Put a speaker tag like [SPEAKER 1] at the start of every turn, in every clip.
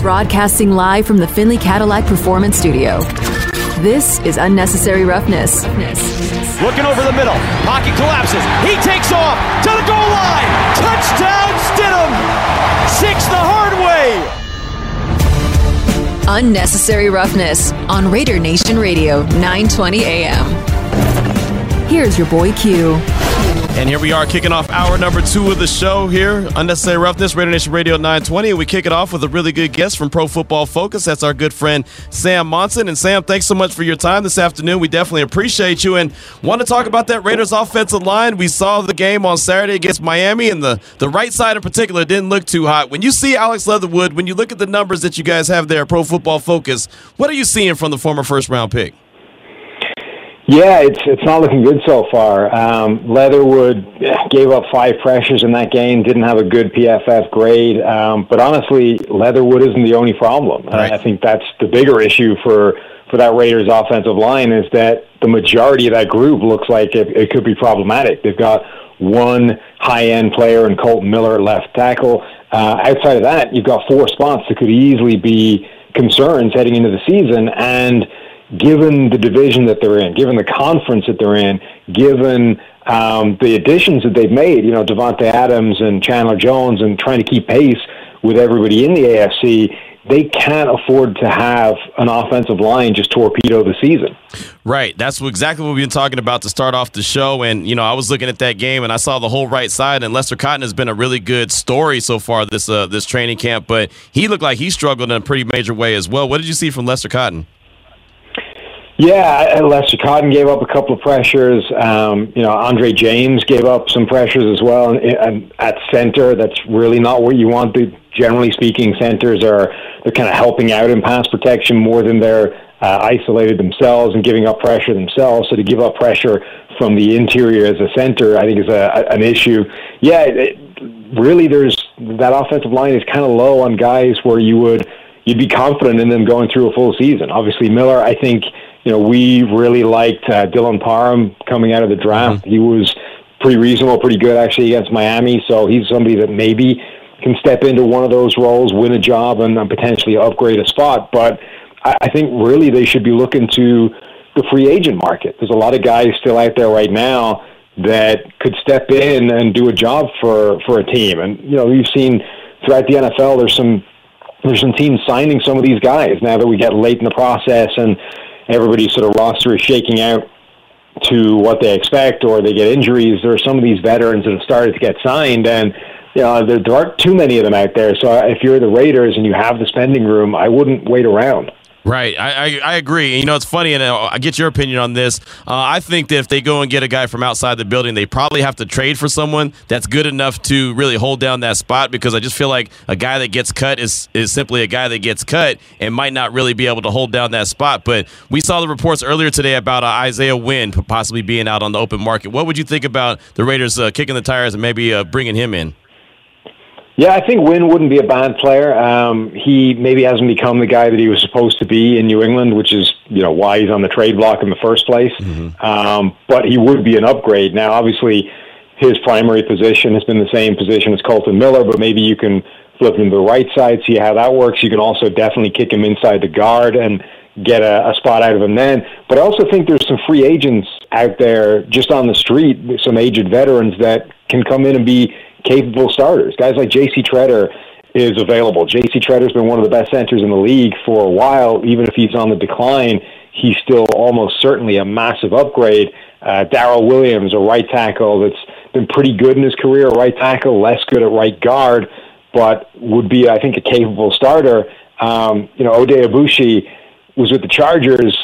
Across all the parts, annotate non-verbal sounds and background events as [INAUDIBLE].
[SPEAKER 1] Broadcasting live from the Findlay Cadillac Performance Studio. This is Unnecessary Roughness.
[SPEAKER 2] Looking over the middle. Pocket collapses. He takes off to the goal line. Touchdown, Stidham. Six the hard way.
[SPEAKER 1] Unnecessary Roughness on Raider Nation Radio, 920 AM. Here's your boy Q.
[SPEAKER 3] And here we are kicking off hour number two of the show here. Unnecessary Roughness, Raider Nation Radio 920. And we kick it off with a really good guest from Pro Football Focus. That's our good friend Sam Monson. And Sam, thanks so much for your time this afternoon. We definitely appreciate you and want to talk about that Raiders offensive line. We saw the game on Saturday against Miami, and the, the right side in particular didn't look too hot. When you see Alex Leatherwood, when you look at the numbers that you guys have there Pro Football Focus, what are you seeing from the former first round pick?
[SPEAKER 4] Yeah, it's it's not looking good so far. Um, Leatherwood gave up five pressures in that game, didn't have a good PFF grade. Um, but honestly, Leatherwood isn't the only problem. Right. I think that's the bigger issue for for that Raiders offensive line is that the majority of that group looks like it, it could be problematic. They've got one high end player in Kolton Miller left tackle. Uh, outside of that, you've got four spots that could easily be concerns heading into the season and given the division that they're in, given the conference that they're in, given um, the additions that they've made, you know, Davante Adams and Chandler Jones, and trying to keep pace with everybody in the AFC, they can't afford to have an offensive line just torpedo the season.
[SPEAKER 3] Right. That's exactly what we've been talking about to start off the show. And, you know, I was looking at that game and I saw the whole right side, and Lester Cotton has been a really good story so far this uh, this training camp, but he looked like he struggled in a pretty major way as well. What did you see from Lester Cotton?
[SPEAKER 4] Yeah, Lester Cotton gave up a couple of pressures. Um, you know, Andre James gave up some pressures as well and, at center. That's really not what you want. The, generally speaking, centers are they're kind of helping out in pass protection more than they're uh, isolated themselves and giving up pressure themselves. So to give up pressure from the interior as a center, I think is a, an issue. Yeah, it, really, there's that offensive line is kind of low on guys where you would you'd be confident in them going through a full season. Obviously, Miller, I think you know, we really liked uh, Dylan Parham coming out of the draft. Mm-hmm. He was pretty reasonable, pretty good actually against Miami. So he's somebody that maybe can step into one of those roles, win a job, and potentially upgrade a spot. But I, I think really they should be looking to the free agent market. There's a lot of guys still out there right now that could step in and do a job for for a team. And you know, we've seen throughout the NFL, there's some there's some teams signing some of these guys now that we get late in the process and everybody's sort of roster is shaking out to what they expect or they get injuries. There are some of these veterans that have started to get signed and you know, there, there aren't too many of them out there. So if you're the Raiders and you have the spending room, I wouldn't wait around.
[SPEAKER 3] Right, I, I, I agree. You know, it's funny, and uh, I get your opinion on this. Uh, I think that if they go and get a guy from outside the building, they probably have to trade for someone that's good enough to really hold down that spot. Because I just feel like a guy that gets cut is is simply a guy that gets cut and might not really be able to hold down that spot. But we saw the reports earlier today about uh, Isaiah Wynn possibly being out on the open market. What would you think about the Raiders uh, kicking the tires and maybe uh, bringing him in?
[SPEAKER 4] Yeah, I think Wynn wouldn't be a bad player. Um, he maybe hasn't become the guy that he was supposed to be in New England, which is you know why he's on the trade block in the first place. Mm-hmm. Um, but he would be an upgrade. Now, obviously, his primary position has been the same position as Kolton Miller, but maybe you can flip him to the right side, see how that works. You can also definitely kick him inside the guard and get a, a spot out of him then. But I also think there's some free agents out there just on the street, some aged veterans that can come in and be capable starters. Guys like J.C. Tretter is available. J.C. Tretter's been one of the best centers in the league for a while. Even if he's on the decline, he's still almost certainly a massive upgrade. Uh, Daryl Williams, a right tackle that's been pretty good in his career, right tackle, less good at right guard, but would be, I think, a capable starter. Um, you know, Oday Aboushi was with the Chargers.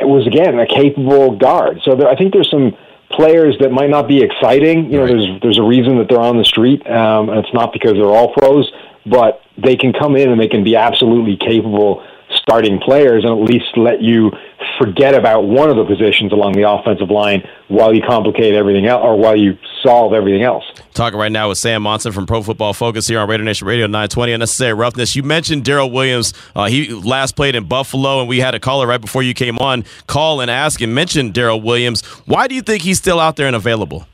[SPEAKER 4] It was again a capable guard. So there, I think there's some players that might not be exciting. You know, right. there's there's a reason that they're on the street, um, and it's not because they're all pros, but they can come in and they can be absolutely capable starting players and at least let you forget about one of the positions along the offensive line while you complicate everything else or while you solve everything else.
[SPEAKER 3] Talking right now with Sam Monson from Pro Football Focus here on Raider Nation Radio 920 Unnecessary Roughness. You mentioned Daryl Williams. Uh, he last played in Buffalo, and we had a caller right before you came on call and ask and mention Daryl Williams. Why do you think he's still out there and available?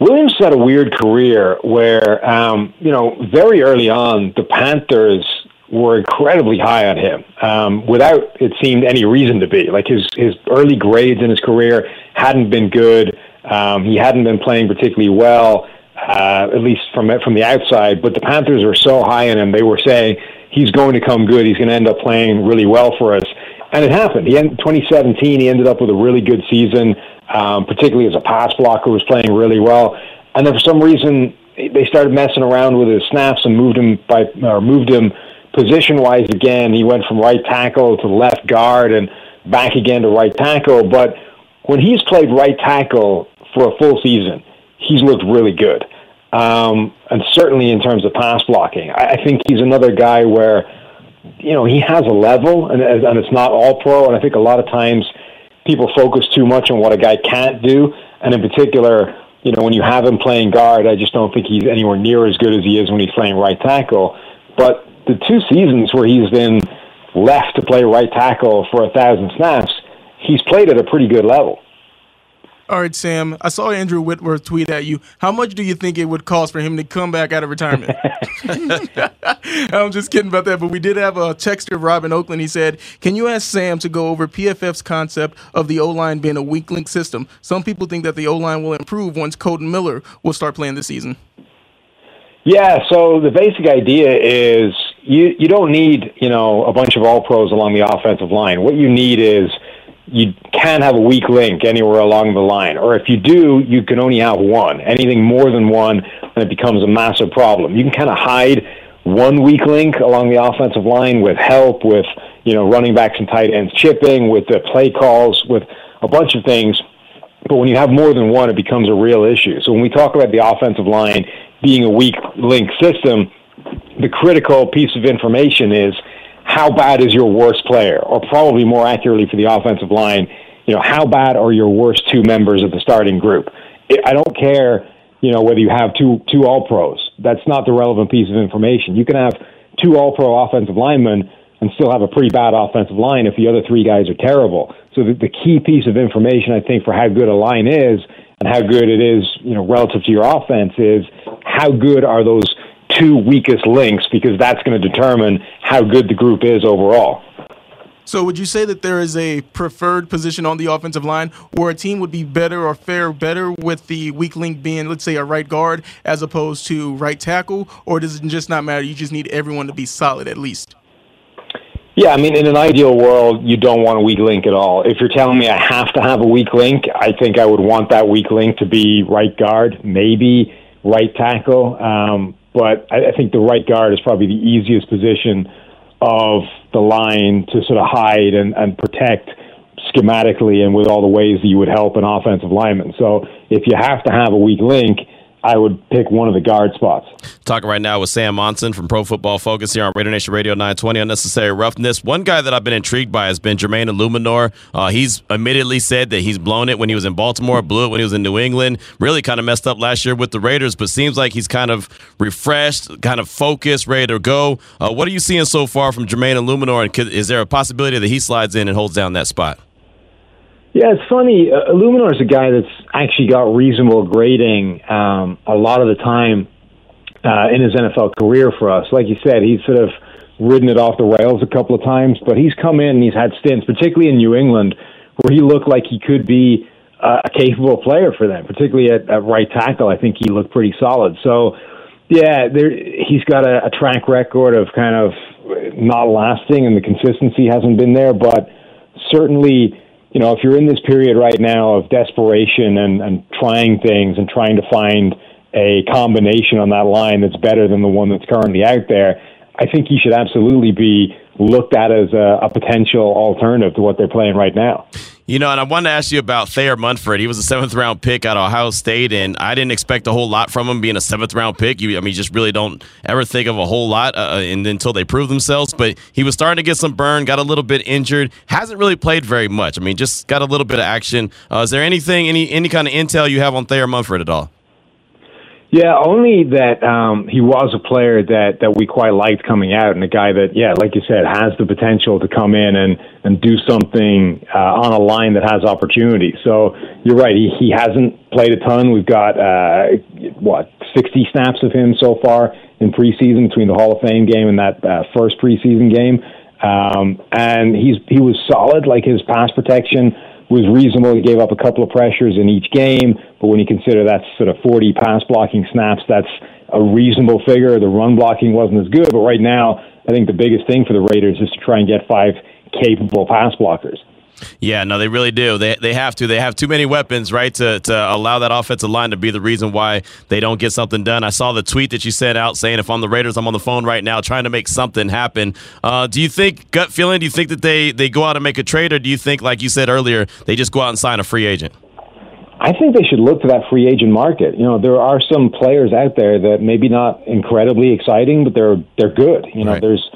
[SPEAKER 4] Williams had a weird career where, um, you know, very early on, the Panthers were incredibly high on him um, without it seemed any reason to be. Like his his early grades in his career hadn't been good. Um, he hadn't been playing particularly well, uh, at least from from the outside. But the Panthers were so high on him; they were saying he's going to come good. He's going to end up playing really well for us. And it happened. He ended 2017. He ended up with a really good season, um, particularly as a pass blocker, was playing really well. And then for some reason, they started messing around with his snaps and moved him by or moved him position wise again. He went from right tackle to left guard and back again to right tackle. But when he's played right tackle for a full season, he's looked really good. Um, and certainly in terms of pass blocking, I, I think he's another guy where, you know, he has a level and, and it's not all pro. And I think a lot of times people focus too much on what a guy can't do. And in particular, you know, when you have him playing guard, I just don't think he's anywhere near as good as he is when he's playing right tackle. But the two seasons where he's been left to play right tackle for a thousand snaps, he's played at a pretty good level.
[SPEAKER 5] All right, Sam. I saw Andrew Whitworth tweet at you. How much do you think it would cost for him to come back out of retirement? [LAUGHS] [LAUGHS] I'm just kidding about that. But we did have a texter, of Robin Oakland. He said, Can you ask Sam to go over PFF's concept of the O line being a weak link system? Some people think that the O line will improve once Kolton Miller will start playing this season.
[SPEAKER 4] Yeah, so the basic idea is you, you don't need, you know, a bunch of all pros along the offensive line. What you need is you can't have a weak link anywhere along the line. Or if you do, you can only have one. Anything more than one, and it becomes a massive problem. You can kind of hide one weak link along the offensive line with help, with you know running backs and tight ends chipping, with the play calls, with a bunch of things. But when you have more than one, it becomes a real issue. So when we talk about the offensive line being a weak link system, the critical piece of information is how bad is your worst player, or probably more accurately for the offensive line, you know, how bad are your worst two members of the starting group? I don't care, you know, whether you have two two All Pros. That's not the relevant piece of information. You can have two All Pro offensive linemen and still have a pretty bad offensive line if the other three guys are terrible. So the, the key piece of information, I think, for how good a line is and how good it is, you know, relative to your offense is how good are those two weakest links because that's going to determine how good the group is overall.
[SPEAKER 5] So, would you say that there is a preferred position on the offensive line where a team would be better or fare better with the weak link being, let's say, a right guard as opposed to right tackle? Or does it just not matter? You just need everyone to be solid at least?
[SPEAKER 4] Yeah, I mean, in an ideal world, you don't want a weak link at all. If you're telling me I have to have a weak link, I think I would want that weak link to be right guard, maybe right tackle. Um, but I, I think the right guard is probably the easiest position of the line to sort of hide and, and protect schematically and with all the ways that you would help an offensive lineman. So if you have to have a weak link, I would pick one of the guard spots.
[SPEAKER 3] Talking right now with Sam Monson from Pro Football Focus here on Raider Nation Radio 920 Unnecessary Roughness. One guy that I've been intrigued by has been Jermaine Eluemunor. Uh, he's admittedly said that he's blown it when he was in Baltimore, blew it when he was in New England, really kind of messed up last year with the Raiders, but seems like he's kind of refreshed, kind of focused, ready to go. Uh, what are you seeing so far from Jermaine Eluemunor, and is there a possibility that he slides in and holds down that spot?
[SPEAKER 4] Yeah, it's funny. Uh, Eluemunor is a guy that's actually got reasonable grading um, a lot of the time uh, in his NFL career for us. Like you said, he's sort of ridden it off the rails a couple of times, but he's come in and he's had stints, particularly in New England, where he looked like he could be uh, a capable player for them, particularly at, at right tackle. I think he looked pretty solid. So, yeah, there, he's got a, a track record of kind of not lasting, and the consistency hasn't been there, but certainly you know, if you're in this period right now of desperation and, and trying things and trying to find a combination on that line that's better than the one that's currently out there, I think he should absolutely be looked at as a, a potential alternative to what they're playing right now.
[SPEAKER 3] You know, and I wanted to ask you about Thayer Munford. He was a seventh round pick out of Ohio State, and I didn't expect a whole lot from him being a seventh round pick. You, I mean, just really don't ever think of a whole lot uh, uh, and, until they prove themselves. But he was starting to get some burn, got a little bit injured, hasn't really played very much. I mean, just got a little bit of action. Uh, is there anything, any any kind of intel you have on Thayer Munford at all?
[SPEAKER 4] Yeah, only that um, he was a player that, that we quite liked coming out, and a guy that, yeah, like you said, has the potential to come in and, and do something uh, on a line that has opportunity. So you're right, he, he hasn't played a ton. We've got, uh, what, 60 snaps of him so far in preseason between the Hall of Fame game and that uh, first preseason game. Um, and he's he was solid, like his pass protection was reasonable. He gave up a couple of pressures in each game, but when you consider that's sort of 40 pass blocking snaps, that's a reasonable figure. The run blocking wasn't as good, but right now, I think the biggest thing for the Raiders is to try and get five capable pass blockers.
[SPEAKER 3] Yeah, no, they really do. They they have to. They have too many weapons, right, to, to allow that offensive line to be the reason why they don't get something done. I saw the tweet that you sent out saying, if I'm the Raiders, I'm on the phone right now trying to make something happen. Uh, do you think, gut feeling, do you think that they, they go out and make a trade, or do you think, like you said earlier, they just go out and sign a free agent?
[SPEAKER 4] I think they should look to that free agent market. You know, there are some players out there that maybe not incredibly exciting, but they're they're good. You know, right. there's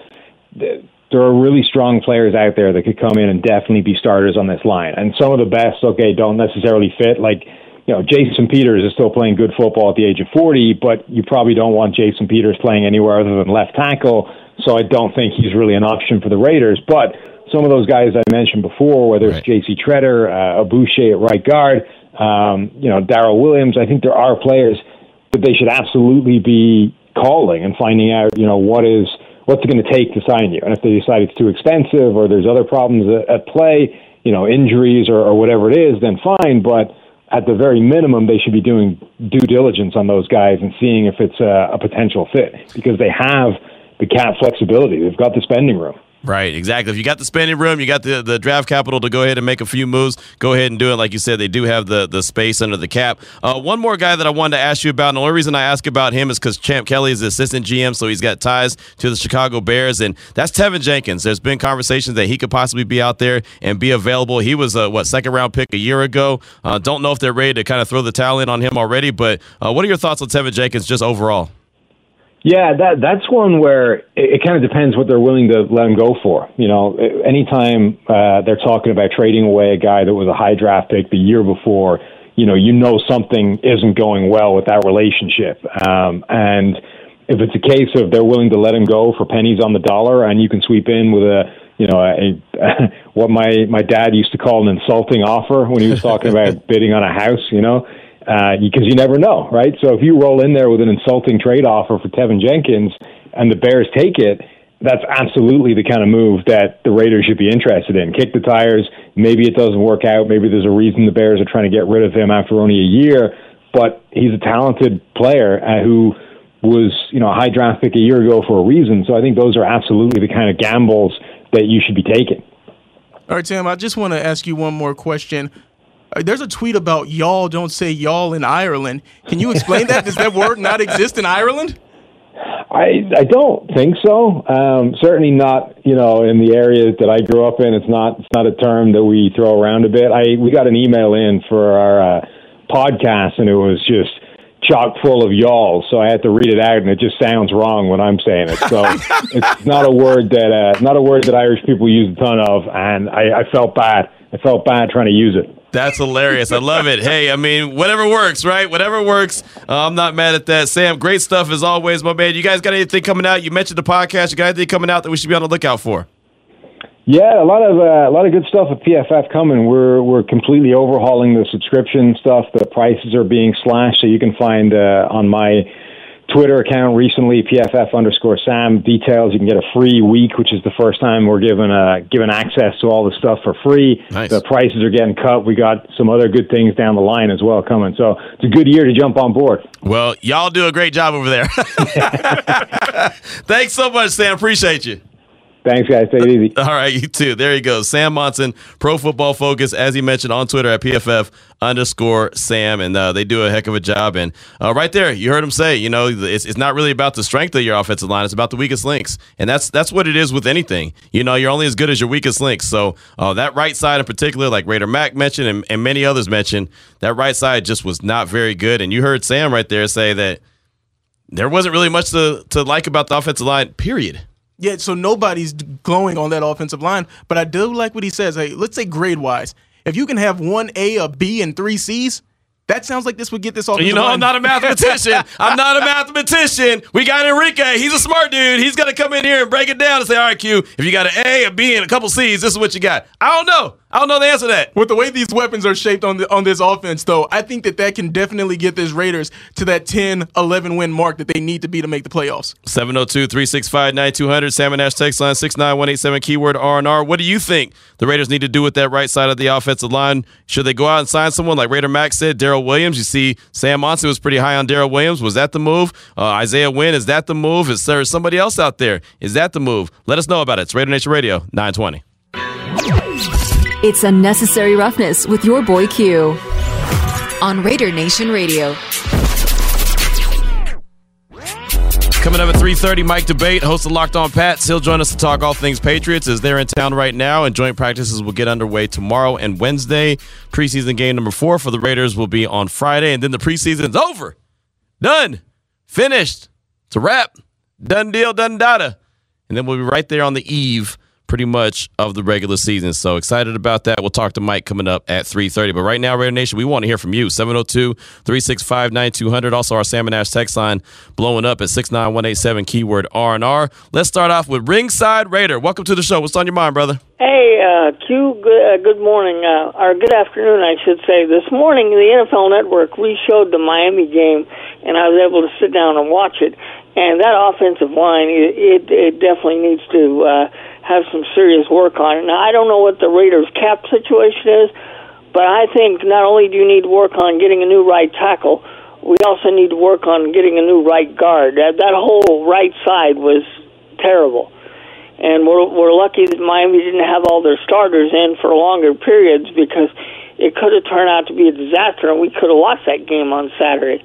[SPEAKER 4] there are really strong players out there that could come in and definitely be starters on this line. And some of the best, okay, don't necessarily fit. Like, you know, Jason Peters is still playing good football at the age of 40, but you probably don't want Jason Peters playing anywhere other than left tackle. So I don't think he's really an option for the Raiders. But some of those guys I mentioned before, whether it's right. J.C. Tretter, uh, Aboushi at right guard, um, you know, Daryl Williams, I think there are players that they should absolutely be calling and finding out, you know, what is – what's it going to take to sign you? And if they decide it's too expensive or there's other problems at, at play, you know, injuries or, or whatever it is, then fine. But at the very minimum, they should be doing due diligence on those guys and seeing if it's a, a potential fit because they have the cap flexibility. They've got the spending room.
[SPEAKER 3] Right, exactly. If you got the spending room, you got the, the draft capital to go ahead and make a few moves, go ahead and do it. Like you said, they do have the, the space under the cap. Uh, one more guy that I wanted to ask you about, and the only reason I ask about him is because Champ Kelly is the assistant GM, so he's got ties to the Chicago Bears, and that's Teven Jenkins. There's been conversations that he could possibly be out there and be available. He was a, what, second round pick a year ago. Uh, don't know if they're ready to kind of throw the towel in on him already, but uh, what are your thoughts on Teven Jenkins just overall?
[SPEAKER 4] Yeah, that that's one where it, it kind of depends what they're willing to let him go for. You know, anytime uh, they're talking about trading away a guy that was a high draft pick the year before, you know, you know something isn't going well with that relationship. Um, and if it's a case of they're willing to let him go for pennies on the dollar, and you can sweep in with a you know, a, a, [LAUGHS] what my my dad used to call an insulting offer when he was talking about [LAUGHS] bidding on a house. You know, because uh, you never know, right? So if you roll in there with an insulting trade offer for Teven Jenkins and the Bears take it, that's absolutely the kind of move that the Raiders should be interested in. Kick the tires. Maybe it doesn't work out. Maybe there's a reason the Bears are trying to get rid of him after only a year. But he's a talented player uh, who was, you know, a high draft pick a year ago for a reason. So I think those are absolutely the kind of gambles that you should be taking.
[SPEAKER 5] All right, Sam, I just want to ask you one more question. Uh, there's a tweet about y'all don't say y'all in Ireland. Can you explain that? Does that word not exist in Ireland?
[SPEAKER 4] I I don't think so. Um, certainly not. You know, in the areas that I grew up in, it's not it's not a term that we throw around a bit. I we got an email in for our uh, podcast, and it was just chock full of y'all. So I had to read it out, and it just sounds wrong when I'm saying it. So [LAUGHS] it's not a word that uh, not a word that Irish people use a ton of, and I, I felt bad. I felt bad trying to use it.
[SPEAKER 3] That's hilarious. I love it. Hey, I mean, whatever works, right? Whatever works. Uh, I'm not mad at that. Sam, great stuff as always, my man. You guys got anything coming out? You mentioned the podcast. You got anything coming out that we should be on the lookout for?
[SPEAKER 4] Yeah, a lot of uh, a lot of good stuff at PFF coming. We're we're completely overhauling the subscription stuff. The prices are being slashed, so you can find uh, on my Twitter account recently, PFF underscore Sam details. You can get a free week, which is the first time we're given uh, given access to all the stuff for free.
[SPEAKER 3] Nice.
[SPEAKER 4] The prices are getting cut. We got some other good things down the line as well coming. So it's a good year to jump on board.
[SPEAKER 3] Well, y'all do a great job over there. [LAUGHS] [LAUGHS] Thanks so much, Sam. Appreciate you.
[SPEAKER 4] Thanks, guys. Take it easy. [LAUGHS]
[SPEAKER 3] All right, you too. There you go. Sam Monson, Pro Football Focus, as he mentioned on Twitter at PFF underscore Sam, and uh, they do a heck of a job. And uh, right there, you heard him say, you know, it's, it's not really about the strength of your offensive line; it's about the weakest links, and that's that's what it is with anything. You know, you're only as good as your weakest links. So uh, that right side in particular, like Raider Mac mentioned, and, and many others mentioned, that right side just was not very good. And you heard Sam right there say that there wasn't really much to to like about the offensive line. Period.
[SPEAKER 5] Yeah, so nobody's glowing on that offensive line, but I do like what he says. Hey, let's say grade wise, if you can have one A, a B, and three C's, That sounds like this would get this off.
[SPEAKER 3] You know, I'm not a mathematician. [LAUGHS] I'm not a mathematician. We got Enrique. He's a smart dude. He's going to come in here and break it down and say, all right, Q, if you got an A, a B, and a couple C's, this is what you got. I don't know. I don't know the answer to that.
[SPEAKER 5] With the way these weapons are shaped on the, on this offense, though, I think that that can definitely get this Raiders to that 10, 11 win mark that they need to be to make the playoffs.
[SPEAKER 3] 702 365 9200, Salmon Ash text line 69187, keyword R&R. What do you think the Raiders need to do with that right side of the offensive line? Should they go out and sign someone like Raider Max said, Daryl Williams? You see, Sam Monson was pretty high on Daryl Williams. Was that the move? Uh, Isaiah Wynn, is that the move? Is there somebody else out there? Is that the move? Let us know about it. It's Raider Nation Radio, 920.
[SPEAKER 1] It's Unnecessary Roughness with your boy Q on Raider Nation Radio.
[SPEAKER 3] Coming up at 3.30, Mike D'Abate, host of Locked On Pats. He'll join us to talk all things Patriots as they're in town right now, and joint practices will get underway tomorrow and Wednesday. Preseason game number four for the Raiders will be on Friday, and then the preseason's over. Done. Finished. It's a wrap. Done deal, done data. And then we'll be right there on the eve pretty much of the regular season. So excited about that. We'll talk to Mike coming up at 3.30. But right now, Raider Nation, we want to hear from you. 702-365-9200. Also, our Salmon Ash text line blowing up at 69187, keyword R&R. Let's start off with Ringside Raider. Welcome to the show. What's on your mind, brother?
[SPEAKER 6] Hey, uh, Q, good, uh, good morning, uh, or good afternoon, I should say. This morning, the NFL Network re-showed the Miami game, and I was able to sit down and watch it. And that offensive line, it, it, it definitely needs to uh, have some serious work on it. Now, I don't know what the Raiders' cap situation is, but I think not only do you need to work on getting a new right tackle, we also need to work on getting a new right guard. That, that whole right side was terrible. And we're, we're lucky that Miami didn't have all their starters in for longer periods because it could have turned out to be a disaster and we could have lost that game on Saturday.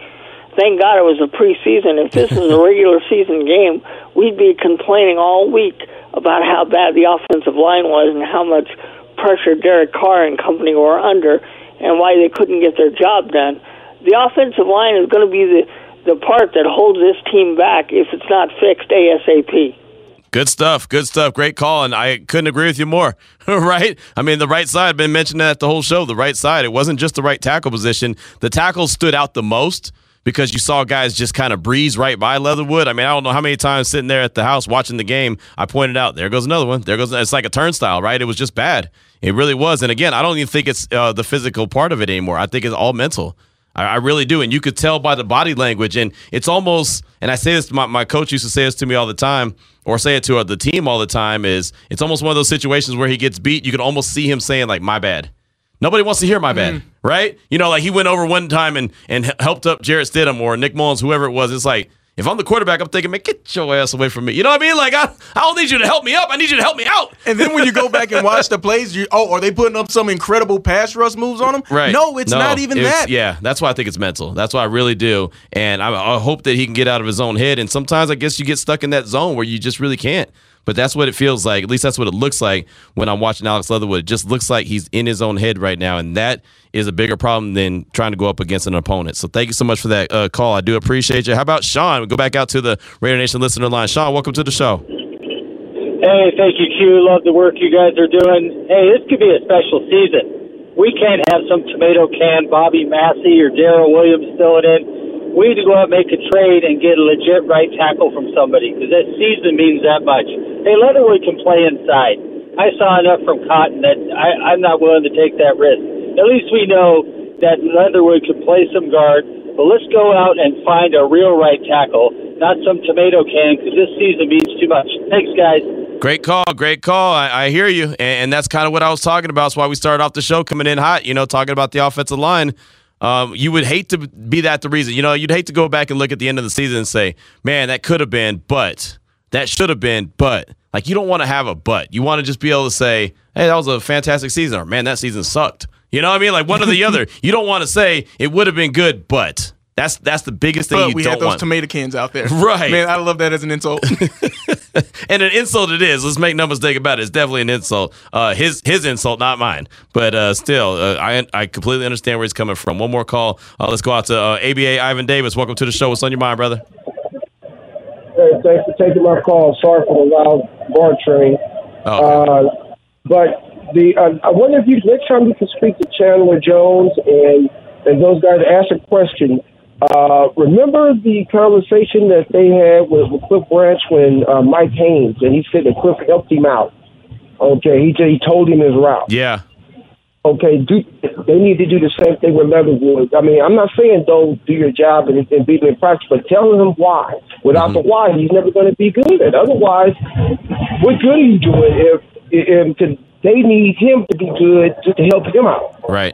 [SPEAKER 6] Thank God it was a preseason. If this was a [LAUGHS] regular season game, we'd be complaining all week about how bad the offensive line was and how much pressure Derek Carr and company were under and why they couldn't get their job done. The offensive line is going to be the, the part that holds this team back if it's not fixed ASAP.
[SPEAKER 3] Good stuff. Good stuff. Great call. And I couldn't agree with you more, [LAUGHS] right? I mean, the right side, I've been mentioning that the whole show. The right side, it wasn't just the right tackle position. The tackles stood out the most because you saw guys just kind of breeze right by Leatherwood. I mean, I don't know how many times sitting there at the house watching the game, I pointed out, there goes another one. There goes, it's like a turnstile, right? It was just bad. It really was. And again, I don't even think it's uh, the physical part of it anymore. I think it's all mental. I, I, really do. And you could tell by the body language. And it's almost, and I say this, my, my coach used to say this to me all the time, or say it to the team all the time, is it's almost one of those situations where he gets beat. You can almost see him saying, like, my bad Nobody wants to hear my bad, mm. right? You know, like he went over one time and and helped up Jarrett Stidham or Nick Mullens, whoever it was. It's like if I'm the quarterback, I'm thinking, man, get your ass away from me. You know what I mean? Like I, I don't need you to help me up. I need you to help me out.
[SPEAKER 5] And then when you go back and watch the [LAUGHS] plays, you oh, are they putting up some incredible pass rush moves on him?
[SPEAKER 3] Right.
[SPEAKER 5] No, it's no, not even
[SPEAKER 3] it's,
[SPEAKER 5] that.
[SPEAKER 3] Yeah, that's why I think it's mental. That's why I really do. And I, I hope that he can get out of his own head. And sometimes I guess you get stuck in that zone where you just really can't. But that's what it feels like. At least that's what it looks like when I'm watching Alex Leatherwood. It just looks like he's in his own head right now, and that is a bigger problem than trying to go up against an opponent. So thank you so much for that uh, call. I do appreciate you. How about Sean? We go back out to the Raider Nation listener line. Sean, welcome to the show.
[SPEAKER 7] Hey, thank you, Q. Love the work you guys are doing. Hey, this could be a special season. We can't have some tomato can Bobby Massie or Daryl Williams filling in we need to go out and make a trade and get a legit right tackle from somebody because that season means that much. Hey, Leatherwood can play inside. I saw enough from Cotton that I, I'm not willing to take that risk. At least we know that Leatherwood could play some guard. But let's go out and find a real right tackle, not some tomato can, because this season means too much. Thanks, guys.
[SPEAKER 3] Great call, great call. I, I hear you, and, and that's kind of what I was talking about. That's why we started off the show coming in hot. You know, talking about the offensive line. Um, you would hate to be that the reason. You know, you'd hate to go back and look at the end of the season and say, man, that could have been, but that should have been, but. Like, you don't want to have a but. You want to just be able to say, hey, that was a fantastic season, or man, that season sucked. You know what I mean? Like one or the [LAUGHS] other. You don't want to say it would have been good, but. That's that's the biggest thing but you
[SPEAKER 5] we
[SPEAKER 3] don't
[SPEAKER 5] had those
[SPEAKER 3] want.
[SPEAKER 5] tomato cans out there, [LAUGHS]
[SPEAKER 3] right?
[SPEAKER 5] Man, I love that as an insult. [LAUGHS] [LAUGHS]
[SPEAKER 3] and an insult it is. Let's make no mistake about it. It's definitely an insult. Uh, his his insult, not mine. But uh, still, uh, I I completely understand where he's coming from. One more call. Uh, let's go out to ABA uh, Ivan Davis. Welcome to the show. What's on your mind, brother?
[SPEAKER 8] Hey, thanks for taking my call. Sorry for the loud bar train. Oh, okay. Uh, but the I wonder if you next time you can speak to Chandler Jones and and those guys ask a question. Uh, remember the conversation that they had with, with Cliff Branch when uh, Mike Haynes, and he said that Cliff helped him out. Okay, he he told him his route.
[SPEAKER 3] Yeah.
[SPEAKER 8] Okay, do they need to do the same thing with Leatherwood? I mean, I'm not saying don't do your job and, and him in practice, but tell him why. Without
[SPEAKER 3] Mm-hmm.
[SPEAKER 8] the why, he's never going to be good. And otherwise, what good are you doing if, if, if they need him to be good just to help him out?
[SPEAKER 3] Right.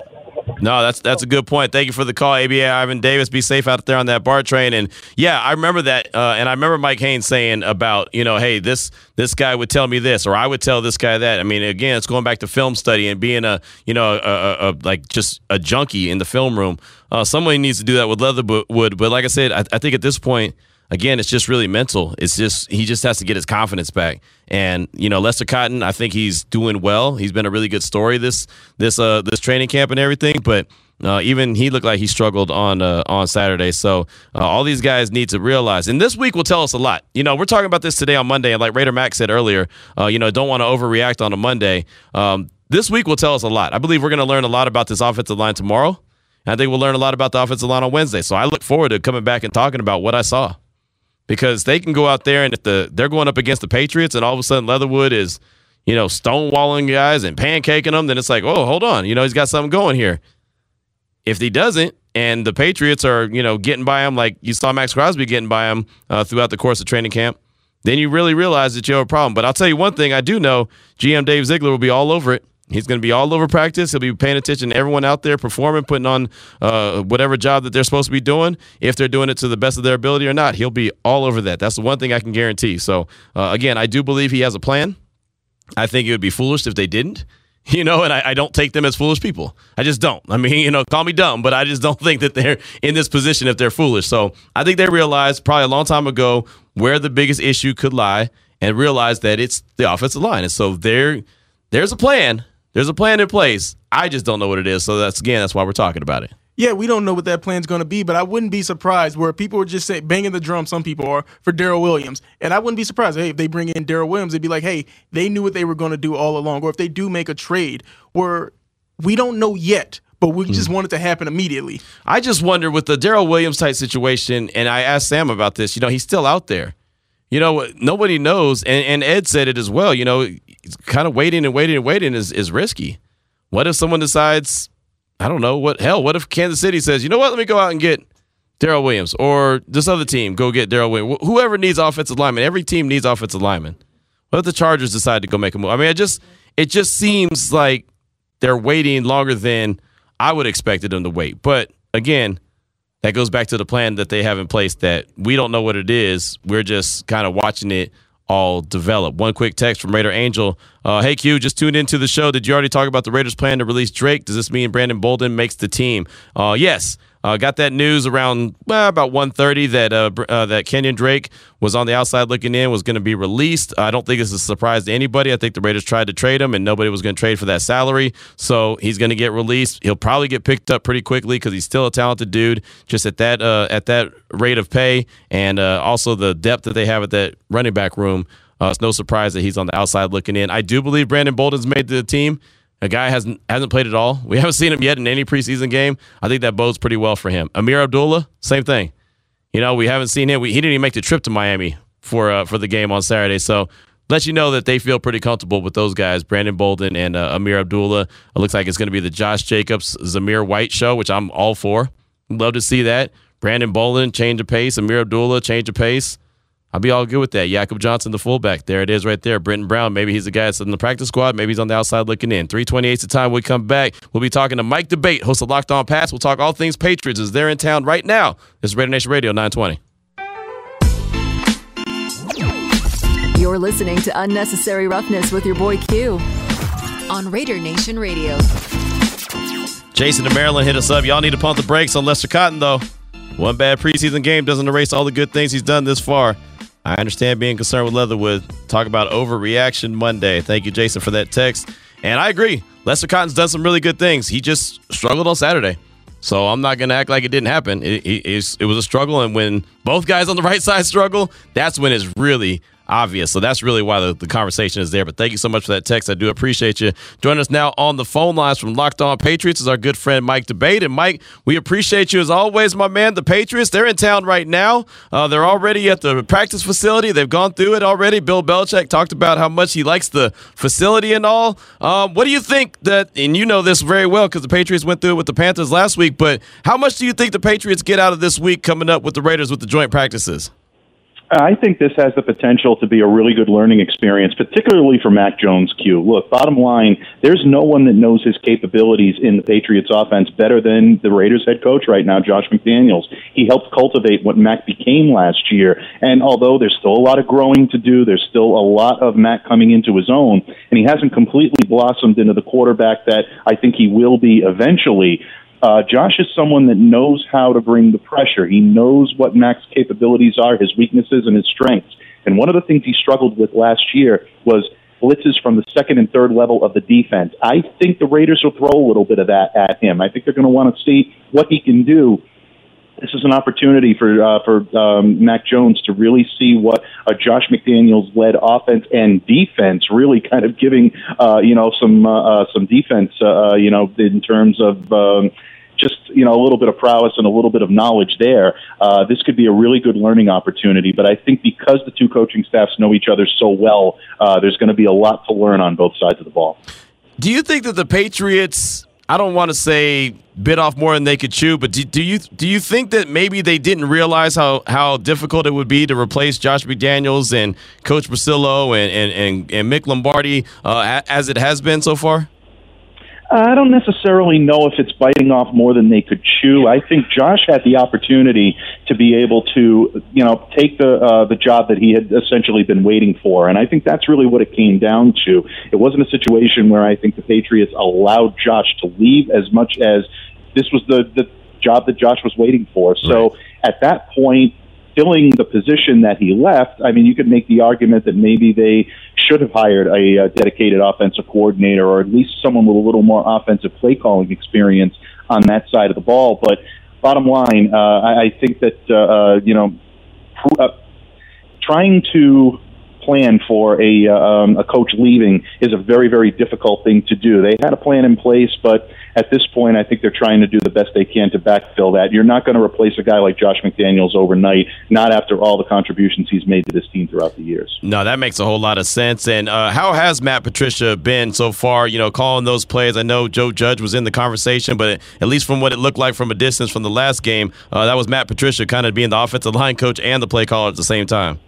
[SPEAKER 3] No, that's that's a good point. Thank you for the call, ABA Ivan Davis. Be safe out there on that bar train. And yeah, I remember that, uh, and I remember Mike Haynes saying about you know, hey, this this guy would tell me this, or I would tell this guy that. I mean, again, it's going back to film study and being a you know a, a, a like just a junkie in the film room. Uh, somebody needs to do that with Leatherwood. But like I said, I, I think at this point. Again, it's just really mental. It's just he just has to get his confidence back. And you know, Lester Cotton, I think he's doing well. He's been a really good story this this uh this training camp and everything. But uh, even he looked like he struggled on uh, on Saturday. So uh, all these guys need to realize, and this week will tell us a lot. You know, we're talking about this today on Monday, and like Raider Mac said earlier, uh, you know, don't want to overreact on a Monday. Um, this week will tell us a lot. I believe we're going to learn a lot about this offensive line tomorrow. I think we'll learn a lot about the offensive line on Wednesday. So I look forward to coming back and talking about what I saw because they can go out there and if the they're going up against the Patriots and all of a sudden Leatherwood is, you know, stonewalling guys and pancaking them, then it's like, oh, hold on, you know, he's got something going here. If he doesn't, and the Patriots are, you know, getting by him like you saw Maxx Crosby getting by him uh, throughout the course of training camp, then you really realize that you have a problem. But I'll tell you one thing I do know: GM Dave Ziegler will be all over it. He's going to be all over practice. He'll be paying attention to everyone out there performing, putting on uh, whatever job that they're supposed to be doing. If they're doing it to the best of their ability or not, he'll be all over that. That's the one thing I can guarantee. So, uh, again, I do believe he has a plan. I think it would be foolish if they didn't. [LAUGHS] You know, and I, I don't take them as foolish people. I just don't. I mean, [LAUGHS] you know, call me dumb, but I just don't [LAUGHS] think that they're in this position if they're foolish. So I think they realized probably a long time ago where the biggest issue could lie and realized that it's the offensive line. And so there, there's a plan. There's a plan in place. I just don't know what it is. So that's again, that's why we're talking about it.
[SPEAKER 5] Yeah, we don't know what that plan's going to be, but I wouldn't be surprised where people are just saying, banging the drum, some people are, for Daryl Williams. And I wouldn't be surprised, hey, if they bring in Daryl Williams, they'd be like, hey, they knew what they were going to do all along. Or if they do make a trade where we don't know yet, but we just hmm. want it to happen immediately.
[SPEAKER 3] I just wonder with the Daryl Williams type situation, and I asked Sam about this, you know, he's still out there. You know, nobody knows, and, and Ed said it as well. You know, kind of waiting and waiting and waiting is, is risky. What if someone decides, I don't know, what hell, what if Kansas City says, you know what, let me go out and get Daryl Williams or this other team, go get Daryl Williams. Whoever needs offensive lineman, every team needs offensive lineman. What if the Chargers decide to go make a move? I mean, it just it just seems like they're waiting longer than I would expected them to wait. But again, that goes back to the plan that they have in place that we don't know what it is. We're just kind of watching it all develop. One quick text from Raider Angel. Uh, hey Q, just tuned into the show. Did you already talk about the Raiders' plan to release Drake? Does this mean Brandon Bolden makes the team? Uh, yes. Uh, got that news around well, about 1.30 that uh, uh, that Kenyon Drake was on the outside looking in, was going to be released. I don't think it's a surprise to anybody. I think the Raiders tried to trade him, and nobody was going to trade for that salary. So he's going to get released. He'll probably get picked up pretty quickly because he's still a talented dude. Just at that uh, at that rate of pay, and uh, also the depth that they have at that running back room. Uh, it's no surprise that he's on the outside looking in. I do believe Brandon Bolden's made the team. A guy hasn't hasn't played at all. We [LAUGHS] haven't seen him yet in any preseason game. I think that bodes pretty well for him. Ameer Abdullah, same thing. You know, we haven't seen him. We, he didn't even make the trip to Miami for uh, for the game on Saturday. So let you know that they feel pretty comfortable with those guys, Brandon Bolden and uh, Ameer Abdullah. It looks like it's going to be the Josh Jacobs, Zamir White show, which I'm all for. Love to see that. Brandon Bolden, change of pace. Ameer Abdullah, change of pace. I'll be all good with that. Jakob Johnson, the fullback. There it is right there. Brittain Brown, maybe he's the guy that's in the practice squad. Maybe he's on the outside looking in. 328 the time we come back. We'll be talking to Mike D'Abate, host of Locked On Pats. We'll talk all things Patriots as they're in town right now. This is Raider Nation Radio 920.
[SPEAKER 1] You're listening to Unnecessary Roughness with your boy Q on Raider Nation Radio.
[SPEAKER 3] Jason to Maryland hit us up. Y'all need to pump the brakes on Lester Cotton, though. One bad preseason game doesn't erase all the good things he's done this far. I understand being concerned with Leatherwood. Talk about overreaction Monday. Thank you, Jason, for that text. And I agree. Lester Cotton's done some really good things. He just struggled on Saturday. So I'm not going to act like it didn't happen. It, it, it was a struggle. And when both guys on the right side struggle, that's when it's really obvious. So that's really why the, the conversation is there. But thank you so much for that text. I do appreciate you. Joining us now on the phone lines from Locked On Patriots is our good friend Mike D'Abate. And Mike, we appreciate you as always, my man. The Patriots, they're in town right now. Uh, they're already at the practice facility. They've gone through it already. Bill Belichick talked about how much he likes the facility and all. Um, what do you think that, and you know this very well because the Patriots went through it with the Panthers last week, but how much do you think the Patriots get out of this week coming up with the Raiders with the joint practices?
[SPEAKER 9] I think this has the potential to be a really good learning experience, particularly for Mac Jones Q. Look, bottom line, there's no one that knows his capabilities in the Patriots offense better than the Raiders head coach right now, Josh McDaniels. He helped cultivate what Mac became last year. And although there's still a lot of growing to do, there's still a lot of Mac coming into his own, and he hasn't completely blossomed into the quarterback that I think he will be eventually. Uh, Josh is someone that knows how to bring the pressure. He knows what Mac's capabilities are, his weaknesses, and his strengths. And one of the things he struggled with last year was blitzes from the second and third level of the defense. I think the Raiders will throw a little bit of that at him. I think they're going to want to see what he can do. This is an opportunity for uh, for um, Mac Jones to really see what a Josh McDaniels led offense and defense really kind of giving uh, you know some uh, uh some defense uh, uh, you know in terms of um, just you know a little bit of prowess and a little bit of knowledge there. This could be a really good learning opportunity. But I think because the two coaching staffs know each other so well, there's going to be a lot to learn on both sides of the ball.
[SPEAKER 3] Do you think that the Patriots? I don't want to say bit off more than they could chew, but do, do, you do you think that maybe they didn't realize how, how difficult it would be to replace Josh McDaniels and Coach Bricillo and and, and, and Mick Lombardi uh, as it has been so far?
[SPEAKER 9] I don't necessarily know if it's biting off more than they could chew. I think Josh had the opportunity to be able to, you know, take the uh, the job that he had essentially been waiting for, and I think that's really what it came down to. It wasn't a situation where I think the Patriots allowed Josh to leave as much as this was the the job that Josh was waiting for. So right. at that point, filling the position that he left, I mean, you could make the argument that maybe they should have hired a, a dedicated offensive coordinator or at least someone with a little more offensive play calling experience on that side of the ball. But bottom line, uh, I, I think that uh, uh, you know, uh, trying to plan for a uh, um, a coach leaving is a very very difficult thing to do. They had a plan in place, but at this point, I think they're trying to do the best they can to backfill that. You're not going to replace a guy like Josh McDaniels overnight, not after all the contributions he's made to this team throughout the years.
[SPEAKER 3] No, that makes a whole lot of sense. And uh, how has Matt Patricia been so far? You know, calling those plays. I know Joe Judge was in the conversation, but at least from what it looked like from a distance from the last game, uh, that was Matt Patricia kind of being the offensive line coach and the play caller at the same time.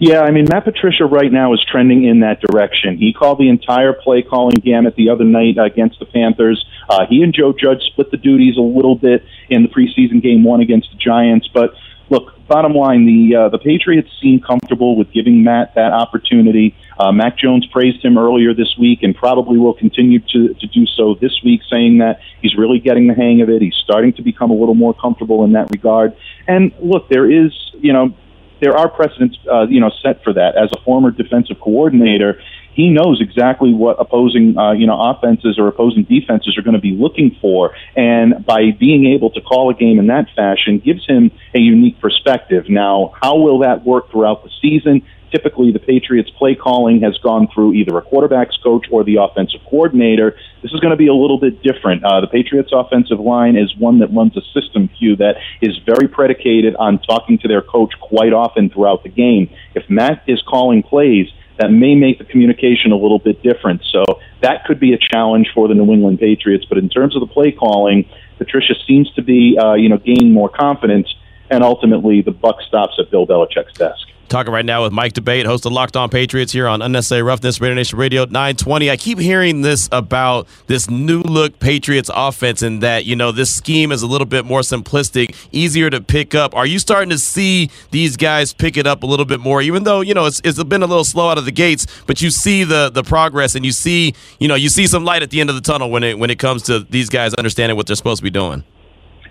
[SPEAKER 9] Yeah, I mean, Matt Patricia right now is trending in that direction. He called the entire play calling gamut the other night against the Panthers. Uh, he and Joe Judge split the duties a little bit in the preseason game one against the Giants. But look, bottom line, the uh, the Patriots seem comfortable with giving Matt that opportunity. Uh, Mac Jones praised him earlier this week and probably will continue to, to do so this week, saying that he's really getting the hang of it. He's starting to become a little more comfortable in that regard. And look, there is, you know, there are precedents, uh, you know, set for that. As a former defensive coordinator, he knows exactly what opposing, uh, you know, offenses or opposing defenses are going to be looking for, and by being able to call a game in that fashion gives him a unique perspective. Now, how will that work throughout the season? Typically the Patriots play calling has gone through either a quarterback's coach or the offensive coordinator. This is going to be a little bit different. Uh, the Patriots offensive line is one that runs a system cue that is very predicated on talking to their coach quite often throughout the game. If Matt is calling plays, that may make the communication a little bit different. So that could be a challenge for the New England Patriots. But in terms of the play calling, Patricia seems to be, uh, you know, gaining more confidence, and ultimately the buck stops at Bill Belichick's desk.
[SPEAKER 3] Talking right now with Mike D'Abate, host of Locked On Patriots here on Unnecessary Roughness, Raider Nation Radio 920. I keep hearing this about this new look Patriots offense and that, you know, this scheme is a little bit more simplistic, easier to pick up. Are you starting to see these guys pick it up a little bit more, even though, you know, it's, it's been a little slow out of the gates, but you see the the progress and you see, you know, you see some light at the end of the tunnel when it when it comes to these guys understanding what they're supposed to be doing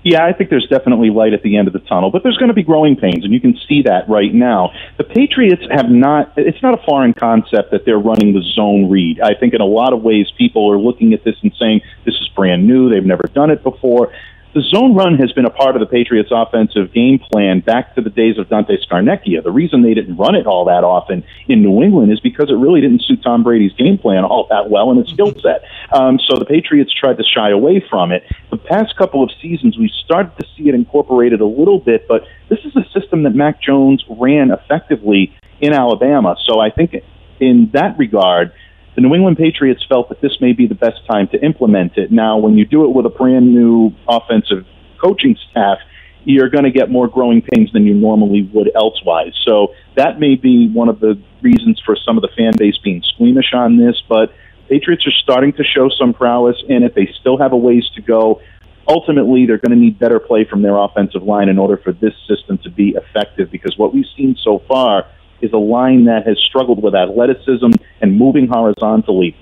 [SPEAKER 9] yeah, I think there's definitely light at the end of the tunnel, but there's going to be growing pains, and you can see that right now. The Patriots have not, it's not a foreign concept that they're running the zone read. I think in a lot of ways, people are looking at this and saying, this is brand new, they've never done it before. The zone run has been a part of the Patriots' offensive game plan back to the days of Dante Scarnecchia. The reason they didn't run it all that often in New England is because it really didn't suit Tom Brady's game plan all that well and his skill set. Um, so the Patriots tried to shy away from it. The past couple of seasons, we started to see it incorporated a little bit, but this is a system that Mac Jones ran effectively in Alabama. So I think in that regard, the New England Patriots felt that this may be the best time to implement it. Now, when you do it with a brand new offensive coaching staff, you're going to get more growing pains than you normally would elsewise. So that may be one of the reasons for some of the fan base being squeamish on this. But Patriots are starting to show some prowess in it. They still have a ways to go. Ultimately, they're going to need better play from their offensive line in order for this system to be effective because what we've seen so far is a line that has struggled with athleticism and moving horizontally.